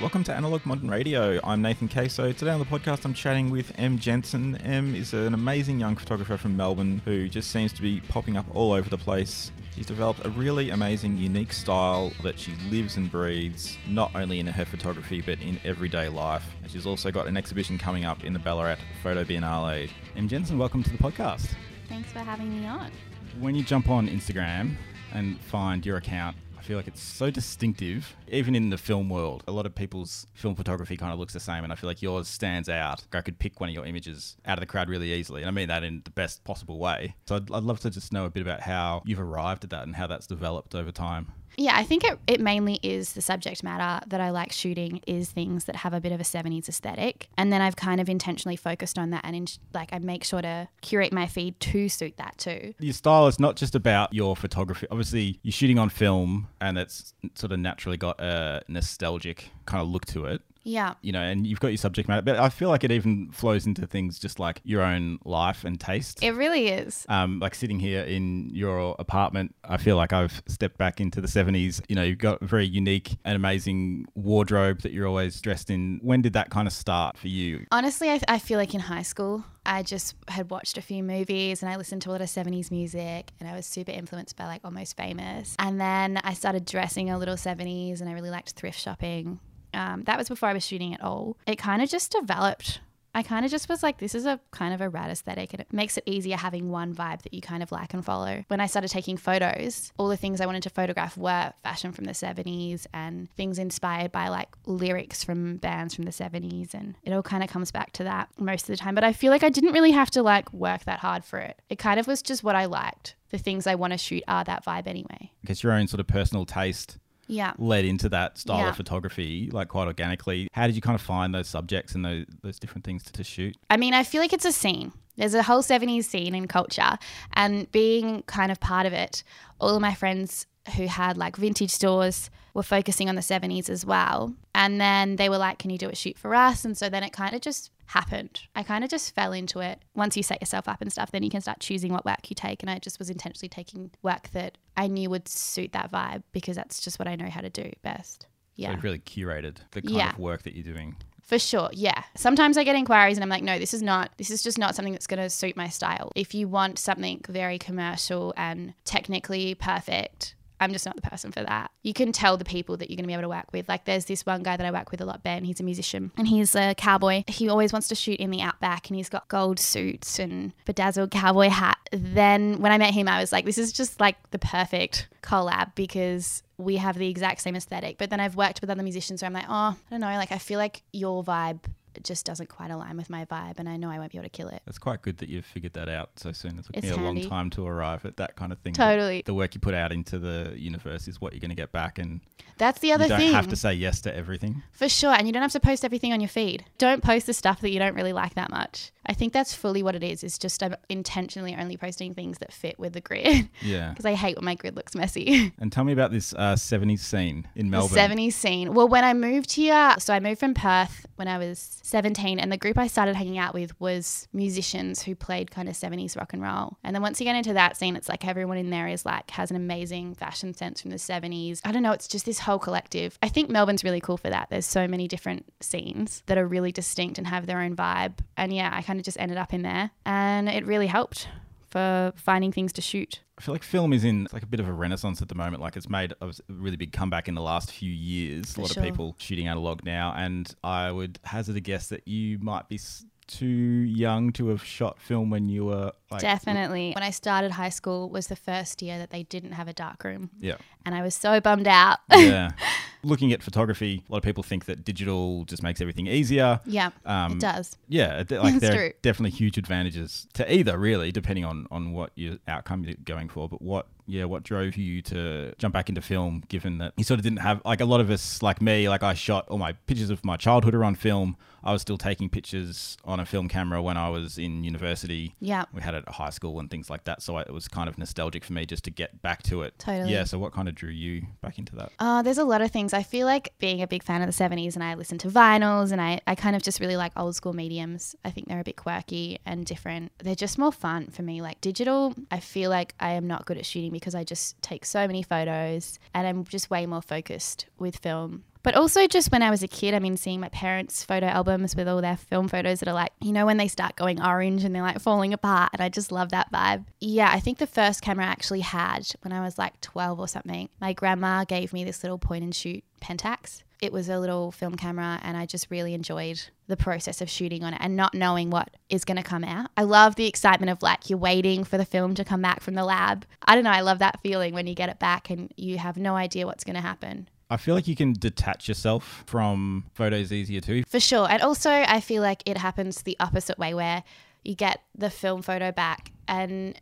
Welcome to Analog Modern Radio. I'm Nathan Caso. Today on the podcast, I'm chatting with Em. Jensen. Em is an amazing young photographer from Melbourne who just seems to be popping up all over the place. She's developed a really amazing, unique style that she lives and breathes, not only in her photography, but in everyday life. And she's also got an exhibition coming up in the Ballarat Photo Biennale. Em Jensen, welcome to the podcast. Thanks for having me on. When you jump on Instagram and find your account, I feel like it's so distinctive, even in the film world. A lot of people's film photography kind of looks the same, and I feel like yours stands out. I could pick one of your images out of the crowd really easily, and I mean that in the best possible way. So I'd, I'd love to just know a bit about how you've arrived at that and how that's developed over time. Yeah, I think it, it mainly is the subject matter that I like shooting is things that have a bit of a 70s aesthetic. And then I've kind of intentionally focused on that and in, like I make sure to curate my feed to suit that too. Your style is not just about your photography. Obviously, you're shooting on film and it's sort of naturally got a nostalgic kind of look to it. Yeah. you know, and you've got your subject matter, but I feel like it even flows into things just like your own life and taste. It really is. um, like sitting here in your apartment, I feel like I've stepped back into the 70s. You know, you've got a very unique and amazing wardrobe that you're always dressed in. When did that kind of start for you? Honestly, I, I feel like in high school, I just had watched a few movies and I listened to a lot of 70s music and I was super influenced by like Almost Famous. And then I started dressing a little 70s and I really liked thrift shopping. Um, that was before I was shooting at all. It kind of just developed. I kind of just was like, this is a kind of a rad aesthetic, and it makes it easier having one vibe that you kind of like and follow. When I started taking photos, all the things I wanted to photograph were fashion from the 70s and things inspired by like lyrics from bands from the 70s. And it all kind of comes back to that most of the time. But I feel like I didn't really have to like work that hard for it. It kind of was just what I liked. The things I want to shoot are that vibe anyway. I guess your own sort of personal taste Yeah. led into that style Yeah. of photography, like quite organically. How did you kind of find those subjects and those, those different things to, to shoot? I mean, I feel like it's a scene. There's a whole 70s scene in culture, and being kind of part of it, all of my friends who had like vintage stores were focusing on the 70s as well. And then they were like, Can you do a shoot for us? And so then it kind of just happened. I kind of just fell into it. Once you set yourself up and stuff, then you can start choosing what work you take. And I just was intentionally taking work that I knew would suit that vibe because that's just what I know how to do best. So Yeah. you've really curated the kind Yeah. of work that you're doing. For sure, yeah. Sometimes I get inquiries and I'm like, no, this is not, this is just not something that's going to suit my style. If you want something very commercial and technically perfect, I'm just not the person for that. You can tell the people that you're going to be able to work with. Like, there's this one guy that I work with a lot, Ben. He's a musician and he's a cowboy. He always wants to shoot in the outback and he's got gold suits and bedazzled cowboy hat. Then when I met him, I was like, this is just like the perfect collab because we have the exact same aesthetic. But then I've worked with other musicians where I'm like, oh, I don't know, like I feel like your vibe just doesn't quite align with my vibe and I know I won't be able to kill it. It's quite good that you've figured that out so soon. It took It's me a handy. long time to arrive at that kind of thing. Totally. The work you put out into the universe is what you're going to get back, and That's the other thing. you don't thing. have to say yes to everything. For sure. And you don't have to post everything on your feed. Don't post the stuff that you don't really like that much. I think that's fully what it is. It's just I'm intentionally only posting things that fit with the grid Yeah. because I hate when my grid looks messy. And tell me about this uh, 70s scene in Melbourne. The 70s scene. Well, when I moved here, so I moved from Perth when I was 17, and the group I started hanging out with was musicians who played kind of 70s rock and roll. And then once you get into that scene, it's like everyone in there is like has an amazing fashion sense from the 70s. I don't know, it's just this whole collective. I think Melbourne's really cool for that. There's so many different scenes that are really distinct and have their own vibe. And yeah, I kind of just ended up in there, and it really helped for finding things to shoot. I feel like film is in like a bit of a renaissance at the moment. Like it's made a really big comeback in the last few years. For a lot sure. of people shooting analog now, and I would hazard a guess that you might be s- too young to have shot film when you were like Definitely. When I started high school was the first year that they didn't have a dark room. Yeah. And I was so bummed out. yeah. Looking at photography, a lot of people think that digital just makes everything easier. yeah, Um, it does. Yeah, like there true. are definitely huge advantages to either, really, depending on on what your outcome you're going for. But what, yeah, what drove you to jump back into film? Given that you sort of didn't have like a lot of us, like me, like I shot all my pictures of my childhood are on film. I was still taking pictures on a film camera when I was in university. Yeah. We had it at high school and things like that, so I, it was kind of nostalgic for me just to get back to it. Totally. Yeah. So what kind of drew you back into that? Uh, there's a lot of things. I feel like being a big fan of the 70s and I listen to vinyls and I, I kind of just really like old school mediums. I think they're a bit quirky and different. They're just more fun for me. Like digital, I feel like I am not good at shooting because I just take so many photos and I'm just way more focused with film. But also, just when I was a kid, I mean, seeing my parents' photo albums with all their film photos that are like, you know, when they start going orange and they're like falling apart. And I just love that vibe. Yeah, I think the first camera I actually had when I was like 12 or something, my grandma gave me this little point and shoot Pentax. It was a little film camera, and I just really enjoyed the process of shooting on it and not knowing what is going to come out. I love the excitement of like you're waiting for the film to come back from the lab. I don't know, I love that feeling when you get it back and you have no idea what's going to happen. I feel like you can detach yourself from photos easier too. For sure. And also, I feel like it happens the opposite way where you get the film photo back and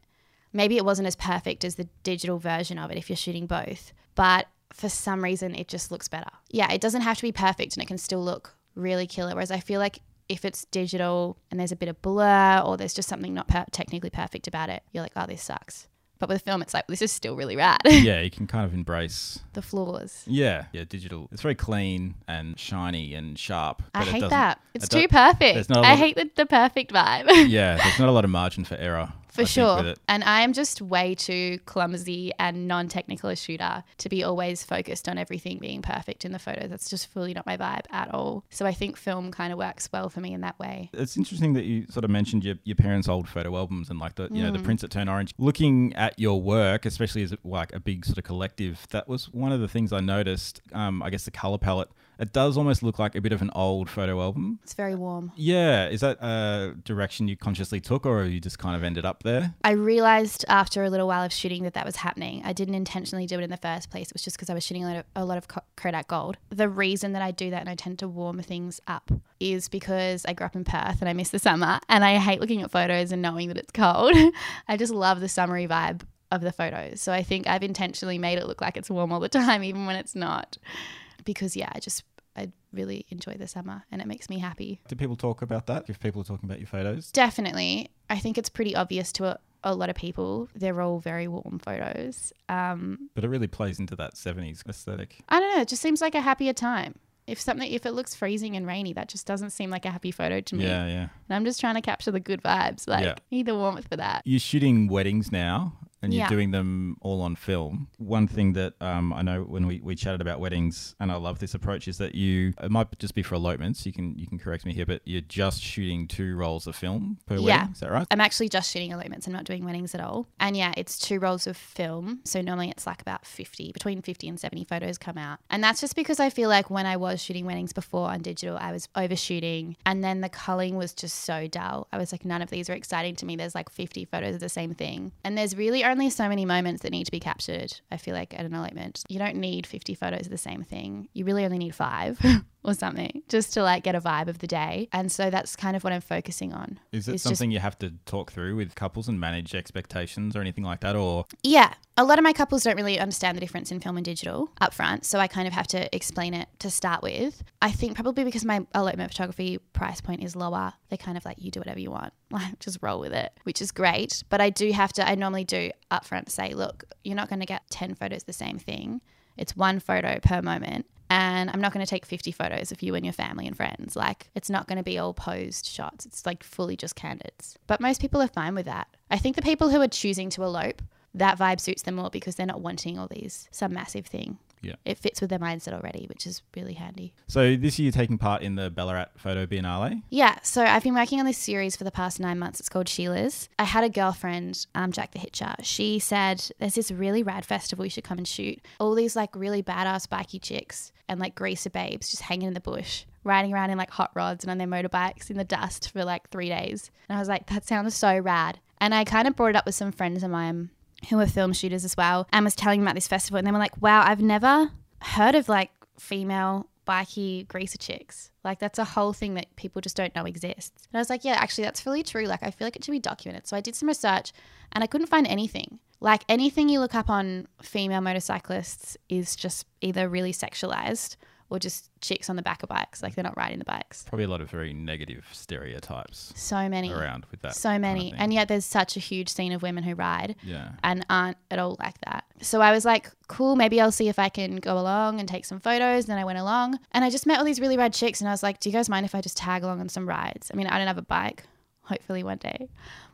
maybe it wasn't as perfect as the digital version of it if you're shooting both, but for some reason it just looks better. Yeah, it doesn't have to be perfect and it can still look really killer. Whereas I feel like if it's digital and there's a bit of blur or there's just something not per- technically perfect about it, you're like, oh, this sucks. But with film, it's like, this is still really rad. yeah, you can kind of embrace the flaws. Yeah, yeah, digital. It's very clean and shiny and sharp. I hate that. It's it too perfect. I not a I hate the, the perfect vibe. yeah, there's not a lot of margin for error. For I sure. And I am just way too clumsy and non technical a shooter to be always focused on everything being perfect in the photo. That's just fully not my vibe at all. So I think film kind of works well for me in that way. It's interesting that you sort of mentioned your, your parents' old photo albums and like the you know Mm. the prints that turn orange. Looking at your work, especially as like a big sort of collective, that was one of the things I noticed. Um, I guess the color palette. It does almost look like a bit of an old photo album. It's very warm. Yeah, is that a direction you consciously took, or you just kind of ended up there? I realized after a little while of shooting that that was happening. I didn't intentionally do it in the first place. It was just because I was shooting a lot of, a lot of Kodak Gold. The reason that I do that and I tend to warm things up is because I grew up in Perth and I miss the summer and I hate looking at photos and knowing that it's cold. I just love the summery vibe of the photos. So I think I've intentionally made it look like it's warm all the time, even when it's not. Because, yeah, I just, I really enjoy the summer and it makes me happy. Do people talk about that? If people are talking about your photos, Definitely. I think it's pretty obvious to a, a lot of people. They're all very warm photos. Um, but it really plays into that '70s aesthetic. I don't know. It just seems like a happier time. If something, if it looks freezing and rainy, that just doesn't seem like a happy photo to me. Yeah, yeah. And I'm just trying to capture the good vibes. Like, Yeah. need the warmth for that. You're shooting weddings now and you're Yeah. doing them all on film. One thing that um, I know when we, we chatted about weddings, and I love this approach, is that you it might just be for elopements. You can you can correct me here, but you're just shooting two rolls of film per Yeah. wedding. Is that right? I'm actually just shooting elopements. I'm not doing weddings at all. And yeah, it's two rolls of film. So normally it's like about 50, between 50 and 70 photos come out. And that's just because I feel like when I was shooting weddings before on digital, I was overshooting. And then the culling was just so dull. I was like, none of these are exciting to me. There's like 50 photos of the same thing. And there's really only so many moments that need to be captured, I feel like, at an elopement. You don't need 50 photos of the same thing. You really only need five. Or something just to like get a vibe of the day. And so that's kind of what I'm focusing on. Is it It's just- something you have to talk through with couples and manage expectations or anything like that? Or Yeah. A lot of my couples don't really understand the difference in film and digital up front. So I kind of have to explain it to start with. I think probably because my elopement photography price point is lower, they're kind of like, you do whatever you want. Like, just roll with it, which is great. But I do have to, I normally do upfront say, look, you're not going to get 10 photos the same thing. It's one photo per moment. And I'm not going to take 50 photos of you and your family and friends. Like, it's not going to be all posed shots. It's like fully just candids. But most people are fine with that. I think the people who are choosing to elope, that vibe suits them more because they're not wanting all these, some massive thing. Yeah. It fits with their mindset already, which is really handy. so this year you're taking part in the Ballarat Photo Biennale. Yeah, so I've been working on this series for the past nine months. It's called Sheila's. I had a girlfriend, um, Jack the Hitcher. She said, There's this really rad festival you should come and shoot. All these like really badass bikey chicks and like greaser babes just hanging in the bush, riding around in like hot rods and on their motorbikes in the dust for like three days. And I was like, That sounds so rad. And I kind of brought it up with some friends of mine who were film shooters as well and was telling them about this festival. And they were like, Wow, I've never heard of like female bikey greaser chicks. Like that's a whole thing that people just don't know exists. And I was like, yeah, actually that's really true. Like I feel like it should be documented. So I did some research and I couldn't find anything. Like anything you look up on female motorcyclists is just either really sexualized or just chicks on the back of bikes. Like they're not riding the bikes. Probably a lot of very negative stereotypes So many. around with that. So kind of many. and yet there's such a huge scene of women who ride yeah. and aren't at all like that. So I was like, cool, maybe I'll see if I can go along and take some photos. Then I went along and I just met all these really rad chicks and I was like, do you guys mind if I just tag along on some rides? I mean, I don't have a bike, hopefully one day.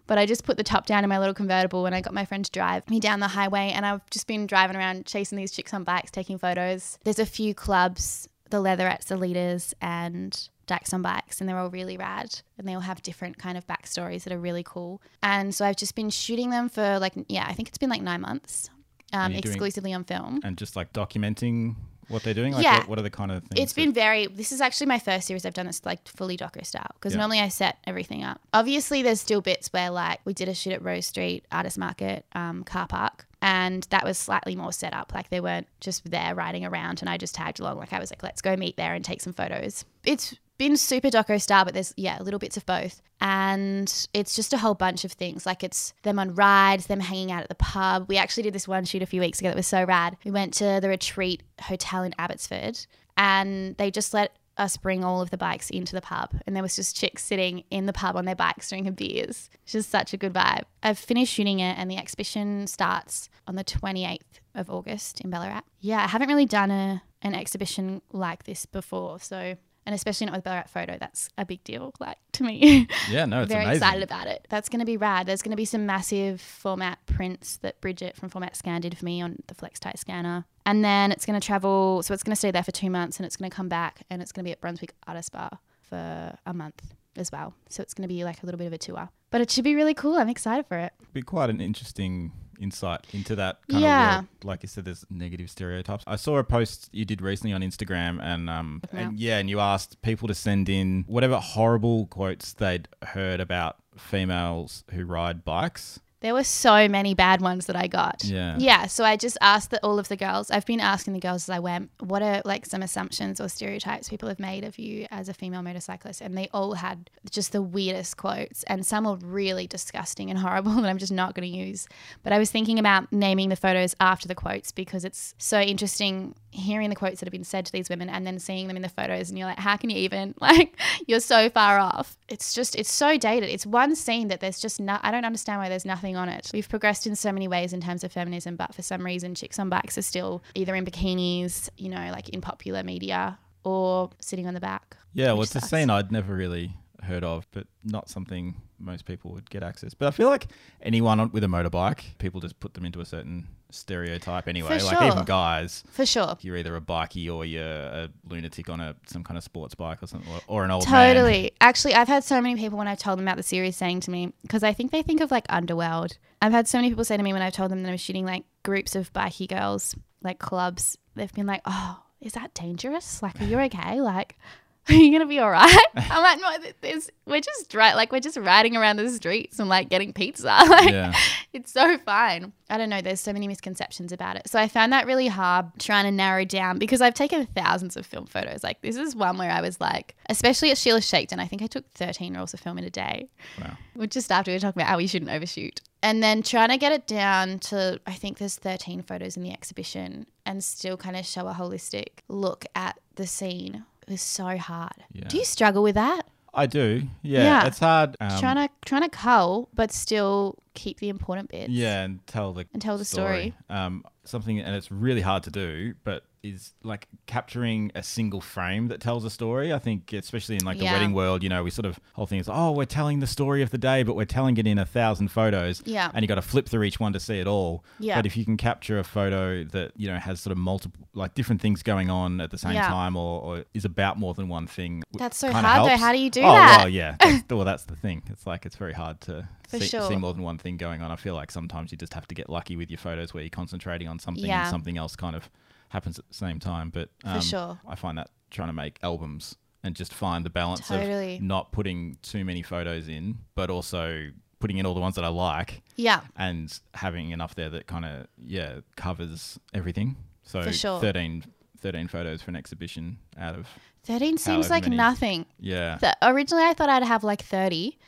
But I just put the top down in my little convertible and I got my friend to drive me down the highway. And I've just been driving around chasing these chicks on bikes, taking photos. There's a few clubs, the Leatherettes, the Leaders, and Dax on Bikes, and they're all really rad. And they all have different kind of backstories that are really cool. And so I've just been shooting them for like, yeah, I think it's been like nine months. Um, you're doing- exclusively on film. And just like documenting what they're doing. Like, Yeah. what, what are the kind of things? It's been very. This is actually my first series I've done that's like fully doco style because Yeah. normally I set everything up. Obviously, there's still bits where like we did a shoot at Rose Street Artist Market um, car park, and that was slightly more set up. Like they weren't just there riding around, and I just tagged along. Like I was like, let's go meet there and take some photos. It's been super doco style, but there's yeah little bits of both, and it's just a whole bunch of things. Like it's them on rides, them hanging out at the pub. We actually did this one shoot a few weeks ago that was so rad. We went to the Retreat Hotel in Abbotsford, and they just let us bring all of the bikes into the pub and there was just chicks sitting in the pub on their bikes drinking beers it's just such a good vibe i've finished shooting it and the exhibition starts on the 28th of august in ballarat yeah i haven't really done a, an exhibition like this before so and especially not with ballarat photo that's a big deal like to me yeah, no, it's very amazing. excited about it. That's going to be rad. There's going to be some massive format prints that Bridget from Format Scan did for me on the FlexTight scanner. And then it's going to travel, so it's going to stay there for two months and it's going to come back and it's going to be at Brunswick Artist Bar for a month as well. So it's going to be like a little bit of a tour. But it should be really cool. I'm excited for it. be quite an interesting insight into that kind Yeah. of world. Like you said, there's negative stereotypes. I saw a post you did recently on Instagram, and um, Yeah. and yeah, and you asked people to send in whatever horrible quotes they'd heard about females who ride bikes. There were so many bad ones that I got. Yeah. Yeah. So I just asked that all of the girls, I've been asking the girls as I went, what are like some assumptions or stereotypes people have made of you as a female motorcyclist? And they all had just the weirdest quotes. And some were really disgusting and horrible that I'm just not going to use. But I was thinking about naming the photos after the quotes because it's so interesting hearing the quotes that have been said to these women and then seeing them in the photos. And you're like, how can you even, like, you're so far off. It's just, it's so dated. It's one scene that there's just no, I don't understand why there's nothing on it. We've progressed in so many ways in terms of feminism, but for some reason, chicks on bikes are still either in bikinis, you know, like in popular media or sitting on the back. Yeah, well, it's a scene I'd never really heard of, but not something most people would get access. But I feel like anyone with a motorbike, people just put them into a certain stereotype anyway. For like sure. even guys, For sure. you're either a bikie or you're a lunatic on a some kind of sports bike or something, or, or an old man. Totally. Actually, I've had so many people when I've told them about the series saying to me, because I think they think of like Underworld. I've had so many people say to me when I've told them that I'm shooting like groups of bikie girls, like clubs, they've been like, oh, is that dangerous? Like, are you okay? Like, are you gonna be all right? I'm like, no, there's, we're just right, like we're just riding around the streets and like getting pizza. Like, Yeah. it's so fine. I don't know. There's so many misconceptions about it. So I found that really hard trying to narrow down because I've taken thousands of film photos. Like this is one where I was like, especially at Sheila Shakedown, I think I took 13 rolls of film in a day. Wow. Well, just after we were talking about how we shouldn't overshoot. And then trying to get it down to, I think there's 13 photos in the exhibition and still kind of show a holistic look at the scene was so hard. Yeah. Do you struggle with that? I do. Yeah, Yeah. it's hard. Um, trying to trying to cull, but still keep the important bits. yeah, and tell the And tell the story. Um, something, and it's really hard to do, but is like capturing a single frame that tells a story. I think, especially in like the Yeah. wedding world, you know, we sort of whole thing is, oh, we're telling the story of the day, but we're telling it in a thousand photos. Yeah. and you got to flip through each one to see it all. Yeah. but if you can capture a photo that you know has sort of multiple, like different things going on at the same Yeah. time, or, or is about more than one thing. That's so hard, though. How do you do oh, that? well, yeah. That's, well, that's the thing. It's like it's very hard to see, sure. see more than one thing going on. I feel like sometimes you just have to get lucky with your photos where you're concentrating on something Yeah. and something else kind of happens at the same time. But um, sure. I find that trying to make albums and just find the balance Totally. of not putting too many photos in, but also putting in all the ones that I like Yeah. and having enough there that kind of yeah covers everything. So For sure. 13, 13 photos for an exhibition out of 13 seems like many. nothing. yeah. The, originally, I thought I'd have like 30,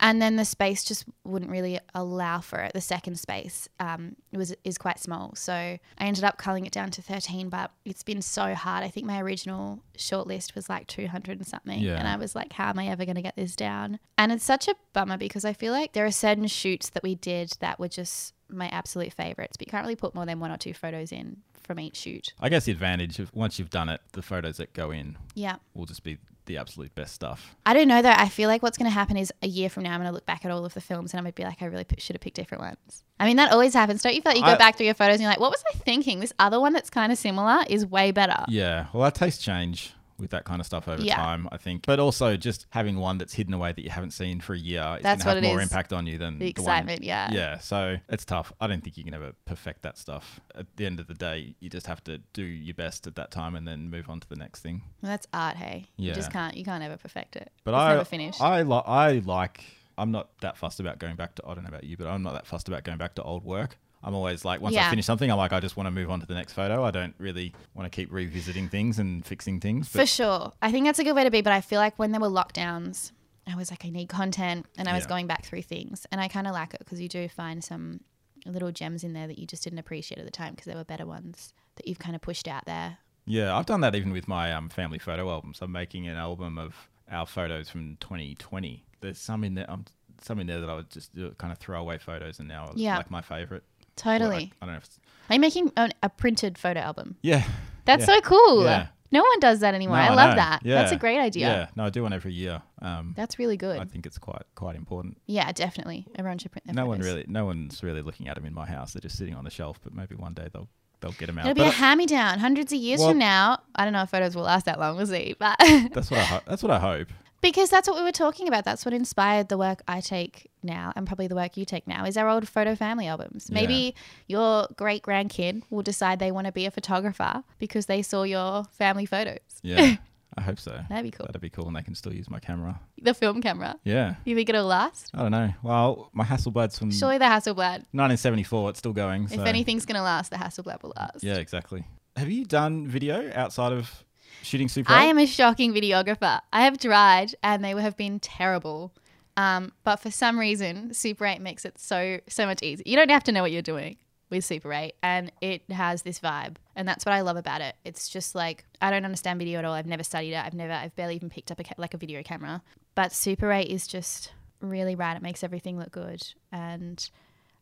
and then the space just wouldn't really allow for it. The second space um, was is quite small, so I ended up culling it down to 13. But it's been so hard. I think my original shortlist was like 200 and something, Yeah. and I was like, "How am I ever going to get this down?" And it's such a bummer because I feel like there are certain shoots that we did that were just my absolute favorites, but you can't really put more than one or two photos in from each shoot. I guess the advantage of once you've done it, the photos that go in Yeah. will just be the absolute best stuff. I don't know though. I feel like what's going to happen is a year from now, I'm going to look back at all of the films and I'm going to be like, I really p- should have picked different ones. I mean, that always happens. Don't you feel like you go I- back through your photos and you're like, what was I thinking? This other one that's kind of similar is way better. Yeah, well, our tastes change with that kind of stuff over Yeah. time, I think. But also just having one that's hidden away that you haven't seen for a year is That's going to have more is. impact on you than The the excitement, yeah. Yeah, so it's tough. I don't think you can ever perfect that stuff. At the end of the day, you just have to do your best at that time and then move on to the next thing. Well, that's art, hey. You just can't, you can't ever perfect it. But it's I, never finished. I, li- I like. I'm not that fussed about going back to. I don't know about you, but I'm not that fussed about going back to old work. I'm always like, once Yeah. I finish something, I'm like, I just want to move on to the next photo. I don't really want to keep revisiting things and fixing things. For sure. I think that's a good way to be, but I feel like when there were lockdowns, I was like, I need content and I was Yeah. going back through things. And I kind of like it because you do find some little gems in there that you just didn't appreciate at the time because there were better ones that you've kind of pushed out there. yeah, I've done that even with my um, family photo albums. I'm making an album of our photos from 2020. There's some in there. Um, some in there that I would just kind of throw away photos, and now Yeah. like my favorite. Totally. I don't know if it's, Are you making a, a printed photo album? yeah. That's yeah. so cool. Yeah. No one does that anymore. No, I love know. that. Yeah. That's a great idea. Yeah, no, I do one every year. Um, That's really good. I think it's quite quite important. yeah, definitely. Everyone should print their No one really, no one's really looking at them in my house. They're just sitting on the shelf. But maybe one day they'll they'll get them out. It'll be But a hand me down. Hundreds of years Well- from now, I don't know if photos will last that long. We'll see. But that's what I ho- that's what I hope. Because that's what we were talking about. That's what inspired the work I take now, and probably the work you take now. Is our old photo family albums. Maybe your great grandkid will decide they want to be a photographer because they saw your family photos. Yeah, I hope so. That'd be cool. That'd be cool, and they can still use my camera. The film camera. Yeah, You think it'll last? I don't know. Well, my Hasselblad's from Surely the Hasselblad. 1974. It's still going. So. If anything's gonna last, the Hasselblad will last. yeah, exactly. Have you done video outside of shooting Super? I 8? am a shocking videographer. I have tried, and they have been terrible. Um, but for some reason, Super 8 makes it so so much easier. You don't have to know what you're doing with Super 8, and it has this vibe, and that's what I love about it. It's just like I don't understand video at all. I've never studied it. I've never, I've barely even picked up a ca- like a video camera. But Super 8 is just really rad. It makes everything look good, and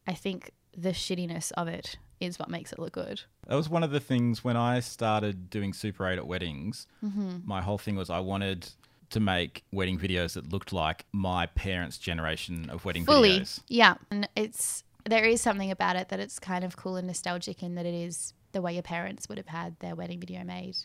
I think the shittiness of it is what makes it look good. That was one of the things when I started doing Super 8 at weddings. Mm-hmm. My whole thing was I wanted to make wedding videos that looked like my parents' generation of wedding fully videos. yeah and it's there is something about it that it's kind of cool and nostalgic in that it is the way your parents would have had their wedding video made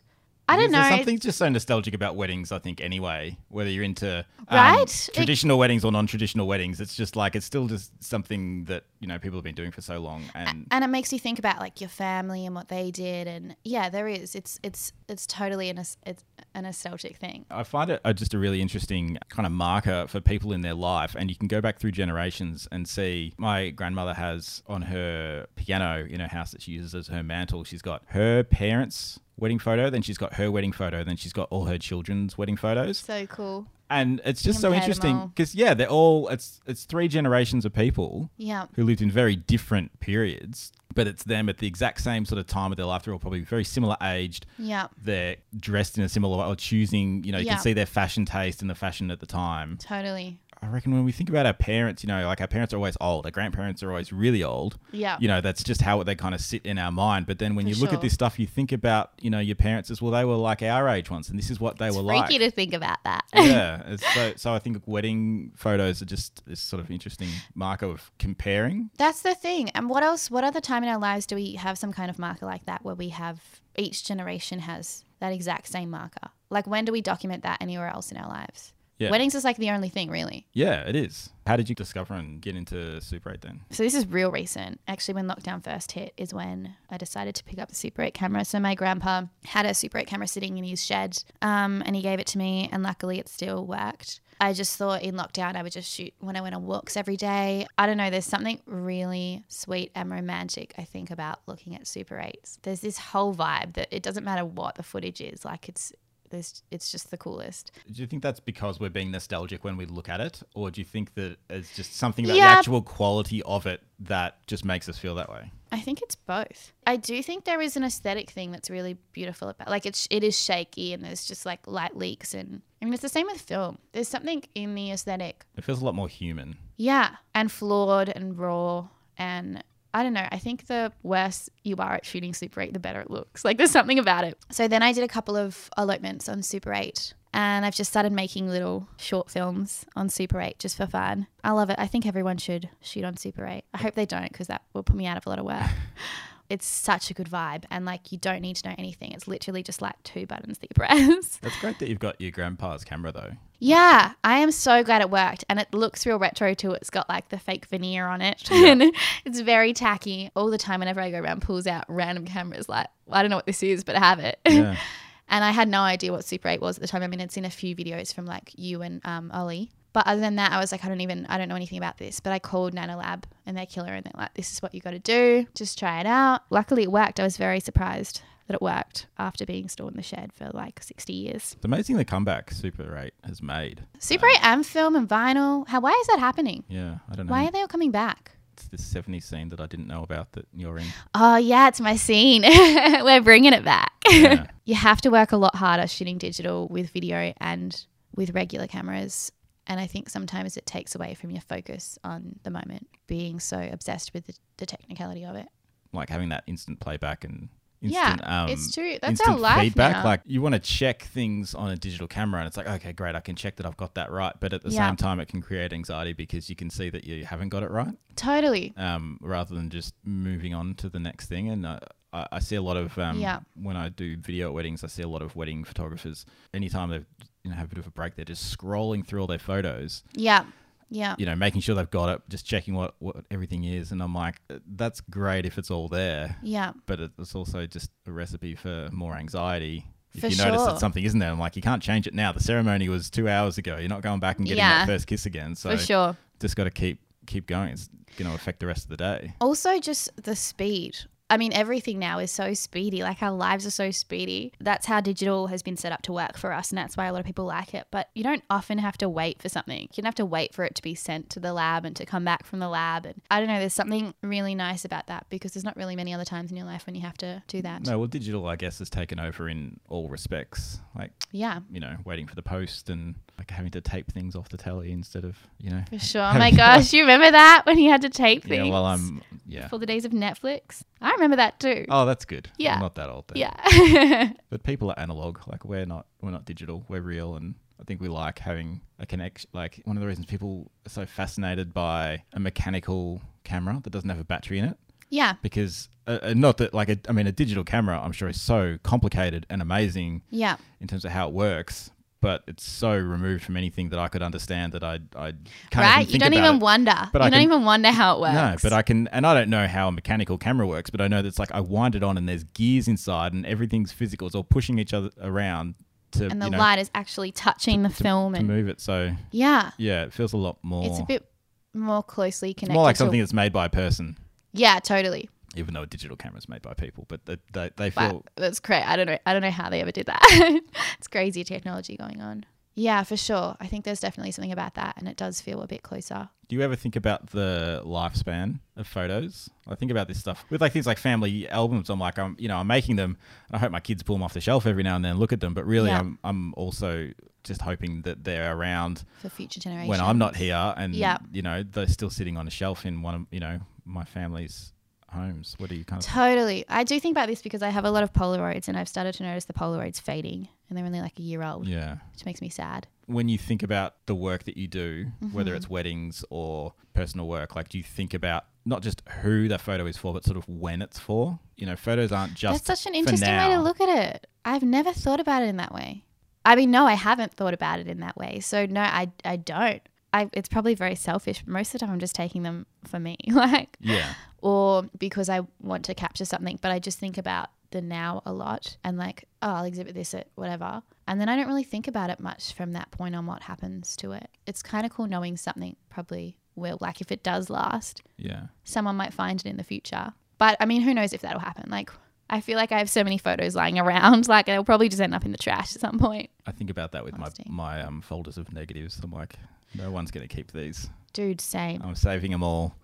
i don't know There's something just so nostalgic about weddings, I think, anyway. Whether you're into um, Right? It- traditional weddings or non-traditional weddings, it's just like it's still just something that you know people have been doing for so long. And and it makes you think about like your family and what they did and yeah there is it's it's it's totally an, it's a nostalgic thing I find it just a really interesting kind of marker for people in their life. And you can go back through generations and see my grandmother has on her piano in her house that she uses as her mantle, she's got her parents' wedding photo, then she's got her wedding photo, then she's got all her children's wedding photos. so cool And it's just so Compare interesting because, yeah, they're all, it's, it's three generations of people yeah who lived in very different periods, but it's them at the exact same sort of time of their life. They're all probably very similar aged yeah they're dressed in a similar way or choosing, you know, you Yeah. can see their fashion taste and the fashion at the time. totally I reckon when we think about our parents, you know, like our parents are always old, our grandparents are always really old. Yeah. You know, that's just how they kind of sit in our mind. But then when For you look sure. at this stuff, you think about, you know, your parents as well, they were like our age once, and this is what they were like. freaky to think about that yeah. So, so I think wedding photos are just this sort of interesting marker of comparing. That's the thing. And what else? What other time in our lives do we have some kind of marker like that where we have each generation has that exact same marker? Like when do we document that anywhere else in our lives? Yeah. Weddings is like the only thing, really. Yeah, it is. How did you discover and get into Super 8 then? So this is real recent. Actually, when lockdown first hit, is when I decided to pick up the Super 8 camera. So my grandpa had a Super 8 camera sitting in his shed, um, and he gave it to me, and luckily it still worked. I just thought in lockdown I would just shoot when I went on walks every day. I don't know. There's something really sweet and romantic I think about looking at Super 8s. There's this whole vibe that it doesn't matter what the footage is. Like it's there's it's just the coolest. Do you think that's because we're being nostalgic when we look at it? Or do you think that it's just something about Yeah. the actual quality of it that just makes us feel that way? I think it's both. I do think there is an aesthetic thing that's really beautiful about like it's it is shaky and there's just like light leaks and I mean it's the same with film. There's something in the aesthetic. It feels a lot more human. Yeah, and flawed and raw and I don't know. I think the worse you are at shooting Super 8, the better it looks. Like there's something about it. So then I did a couple of elopements on Super 8 And I've just started making little short films on Super 8 just for fun. I love it. I think everyone should shoot on Super 8. I hope they don't because that will put me out of a lot of work. it's such a good vibe. And like, you don't need to know anything. It's literally just like two buttons that you press. That's great that you've got your grandpa's camera though. Yeah, I am so glad it worked. And it looks real retro too. It's got like the fake veneer on it. Yeah. and it's very tacky. All the time, whenever I go around, pulls out random cameras like, I don't know what this is, but I have it. Yeah. and I had no idea what Super 8 was at the time. I mean, I'd seen a few videos from like you and um, Ollie. But other than that, I was like, I don't even, I don't know anything about this. But I called Nanolab and their killer and they're like, this is what you got to do. Just try it out. Luckily, it worked. I was very surprised that it worked after being stored in the shed for like 60 years. It's amazing the comeback Super 8 has made. Super 8 and film and vinyl. How, why is that happening? Yeah, I don't know. Why are they all coming back? It's this 70s scene that I didn't know about that you're in. Oh, yeah, it's my scene. We're bringing it back. Yeah. you have to work a lot harder shooting digital with video and with regular cameras. And I think sometimes it takes away from your focus on the moment, being so obsessed with the, the technicality of it. like having that instant playback and Yeah, um, it's true. That's instant our life feedback. now. Like you want to check things on a digital camera, and it's like, okay, great, I can check that I've got that right. But at the Yeah. same time, it can create anxiety because you can see that you haven't got it right, Totally. um, rather than just moving on to the next thing. And uh, I, I see a lot of um, Yeah. when I do video at weddings, I see a lot of wedding photographers. Anytime they you know have a bit of a break, they're just scrolling through all their photos Yeah. Yeah. you know, making sure they've got it, just checking what, what everything is. And I'm like, uh, that's great if it's all there, Yeah. but it's also just a recipe for more anxiety. If For you notice that something isn't there, I'm like, you can't change it now. The ceremony was two hours ago. You're not going back and getting Yeah. that first kiss again. So For sure. just got to keep keep going. It's going to affect the rest of the day. Also, just the speed. I mean, everything now is so speedy. Like our lives are so speedy. That's how digital has been set up to work for us, and that's why a lot of people like it. But you don't often have to wait for something. You don't have to wait for it to be sent to the lab and to come back from the lab. And I don't know. There's something really nice about that because there's not really many other times in your life when you have to do that. No, well, digital, I guess, has taken over in all respects. Like, Yeah. you know, waiting for the post and like having to tape things off the telly instead of, you know. For sure. Oh my gosh, you remember that when you had to tape things? Yeah, well, I'm, yeah. For the days of Netflix. I remember that too. Oh, that's good. Yeah. I'm not that old then. Yeah. But people are analog. Like we're not we're not digital. We're real and I think we like having a connection. Like one of the reasons people are so fascinated by a mechanical camera that doesn't have a battery in it, yeah. because uh, uh, not that like a, I mean a digital camera, I'm sure is so complicated and amazing Yeah. in terms of how it works, but it's so removed from anything that I could understand that I I can't right? even You don't even it. wonder. But you I don't can- even wonder how it works. No, but I can, and I don't know how a mechanical camera works, but I know that it's like I wind it on and there's gears inside and everything's physical. It's all pushing each other around to, and the you know, light is actually touching the film, to and move it. So yeah, yeah, it feels a lot more. it's a bit more closely it's connected. more like to- something that's made by a person, yeah, totally. Even though a digital camera is made by people. But they they, they Wow, feel that's great. I don't know. I don't know how they ever did that. it's crazy technology going on. Yeah, for sure. I think there's definitely something about that, and it does feel a bit closer. Do you ever think about the lifespan of photos? I think about this stuff with like things like family albums. I'm like, I'm you know, I'm making them, and I hope my kids pull them off the shelf every now and then, and look at them. But really, Yeah. I'm I'm also just hoping that they're around for future generations. when I'm not here, and Yeah. you know, they're still sitting on a shelf in one of you know my family's homes. What do you kind of? Totally. I do think about this because I have a lot of Polaroids and I've started to notice the Polaroids fading and they're only like a year old, Yeah. which makes me sad. When you think about the work that you do, Mm-hmm. whether it's weddings or personal work, like do you think about not just who the photo is for, but sort of when it's for? You know, photos aren't just That's such an interesting way to look at it. I've never thought about it in that way. I mean, no, I haven't thought about it in that way. So no, I I don't. I it's probably very selfish. Most of the time I'm just taking them for me. like Yeah. or because I want to capture something, but I just think about the now a lot and like, oh, I'll exhibit this at whatever. And then I don't really think about it much from that point on what happens to it. It's kind of cool knowing something probably will, like if it does last, Yeah. someone might find it in the future. But I mean, who knows if that'll happen? Like, I feel like I have so many photos lying around, like they'll probably just end up in the trash at some point. I think about that with my my um, folders of negatives. I'm like, no one's going to keep these. Dude, same. I'm saving them all,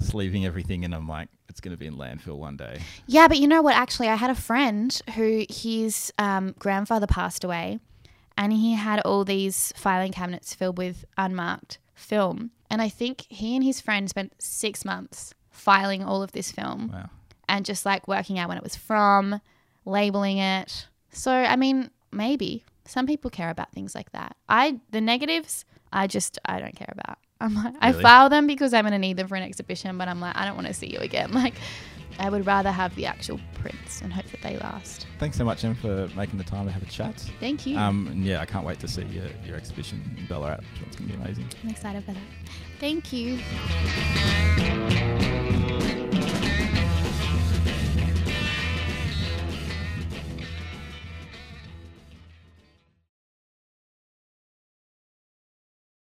sleeving everything, and I'm like, it's going to be in landfill one day. Yeah, but you know what? Actually, I had a friend who his um, grandfather passed away, and he had all these filing cabinets filled with unmarked film. And I think he and his friend spent six months filing all of this film Wow. and just like working out when it was from, labeling it. So, I mean, maybe, Some people care about things like that. I the negatives, I just I don't care about. I'm like, I file them because I'm gonna need them for an exhibition, but I'm like, I don't want to see you again. Like, I would rather have the actual prints and hope that they last. Thanks so much, Em, for making the time to have a chat. Thank you. Um, and yeah, I can't wait to see your, your exhibition in Ballarat. It's going to be amazing. I'm excited for that. Thank you.